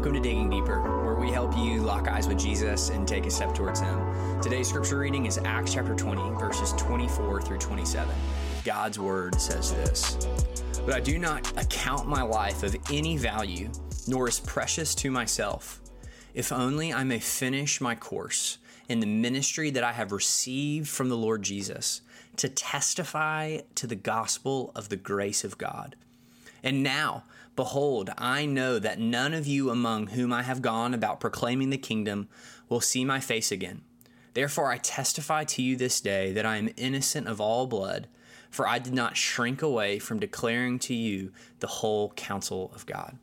Welcome to Digging Deeper, where we help you lock eyes with Jesus and take a step towards Him. Today's scripture reading is Acts chapter 20, verses 24 through 27. God's word says this But I do not account my life of any value, nor as precious to myself, if only I may finish my course in the ministry that I have received from the Lord Jesus to testify to the gospel of the grace of God. And now, behold, I know that none of you among whom I have gone about proclaiming the kingdom will see my face again. Therefore, I testify to you this day that I am innocent of all blood, for I did not shrink away from declaring to you the whole counsel of God.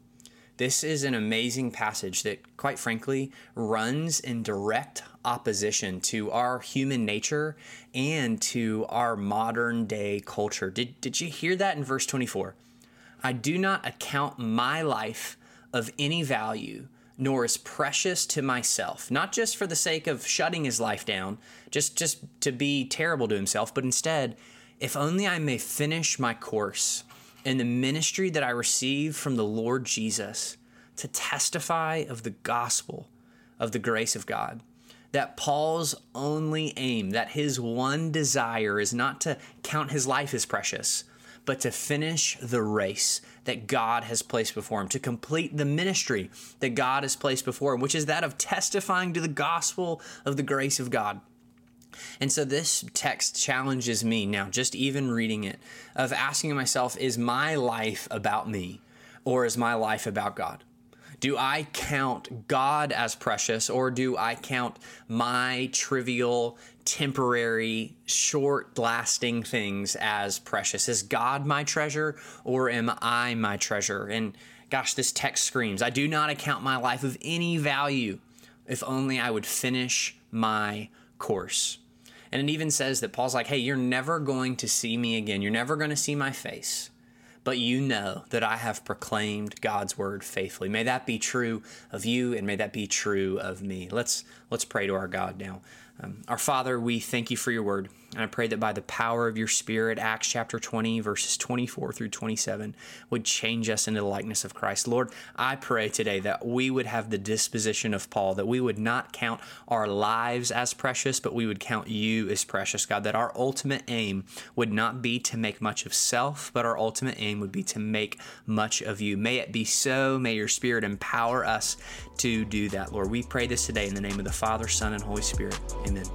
This is an amazing passage that, quite frankly, runs in direct opposition to our human nature and to our modern day culture. Did, did you hear that in verse 24? I do not account my life of any value, nor as precious to myself, not just for the sake of shutting his life down, just, just to be terrible to himself, but instead, if only I may finish my course in the ministry that I receive from the Lord Jesus to testify of the gospel of the grace of God. That Paul's only aim, that his one desire is not to count his life as precious, but to finish the race that God has placed before him, to complete the ministry that God has placed before him, which is that of testifying to the gospel of the grace of God. And so this text challenges me now, just even reading it, of asking myself, is my life about me or is my life about God? Do I count God as precious or do I count my trivial, temporary, short lasting things as precious? Is God my treasure or am I my treasure? And gosh, this text screams I do not account my life of any value if only I would finish my course. And it even says that Paul's like, hey, you're never going to see me again. You're never going to see my face but you know that I have proclaimed God's word faithfully. May that be true of you and may that be true of me. Let's let's pray to our God now. Um, our Father, we thank you for your word. And I pray that by the power of your Spirit, Acts chapter 20, verses 24 through 27, would change us into the likeness of Christ. Lord, I pray today that we would have the disposition of Paul, that we would not count our lives as precious, but we would count you as precious, God, that our ultimate aim would not be to make much of self, but our ultimate aim would be to make much of you. May it be so. May your Spirit empower us to do that, Lord. We pray this today in the name of the Father, Son, and Holy Spirit. Amen.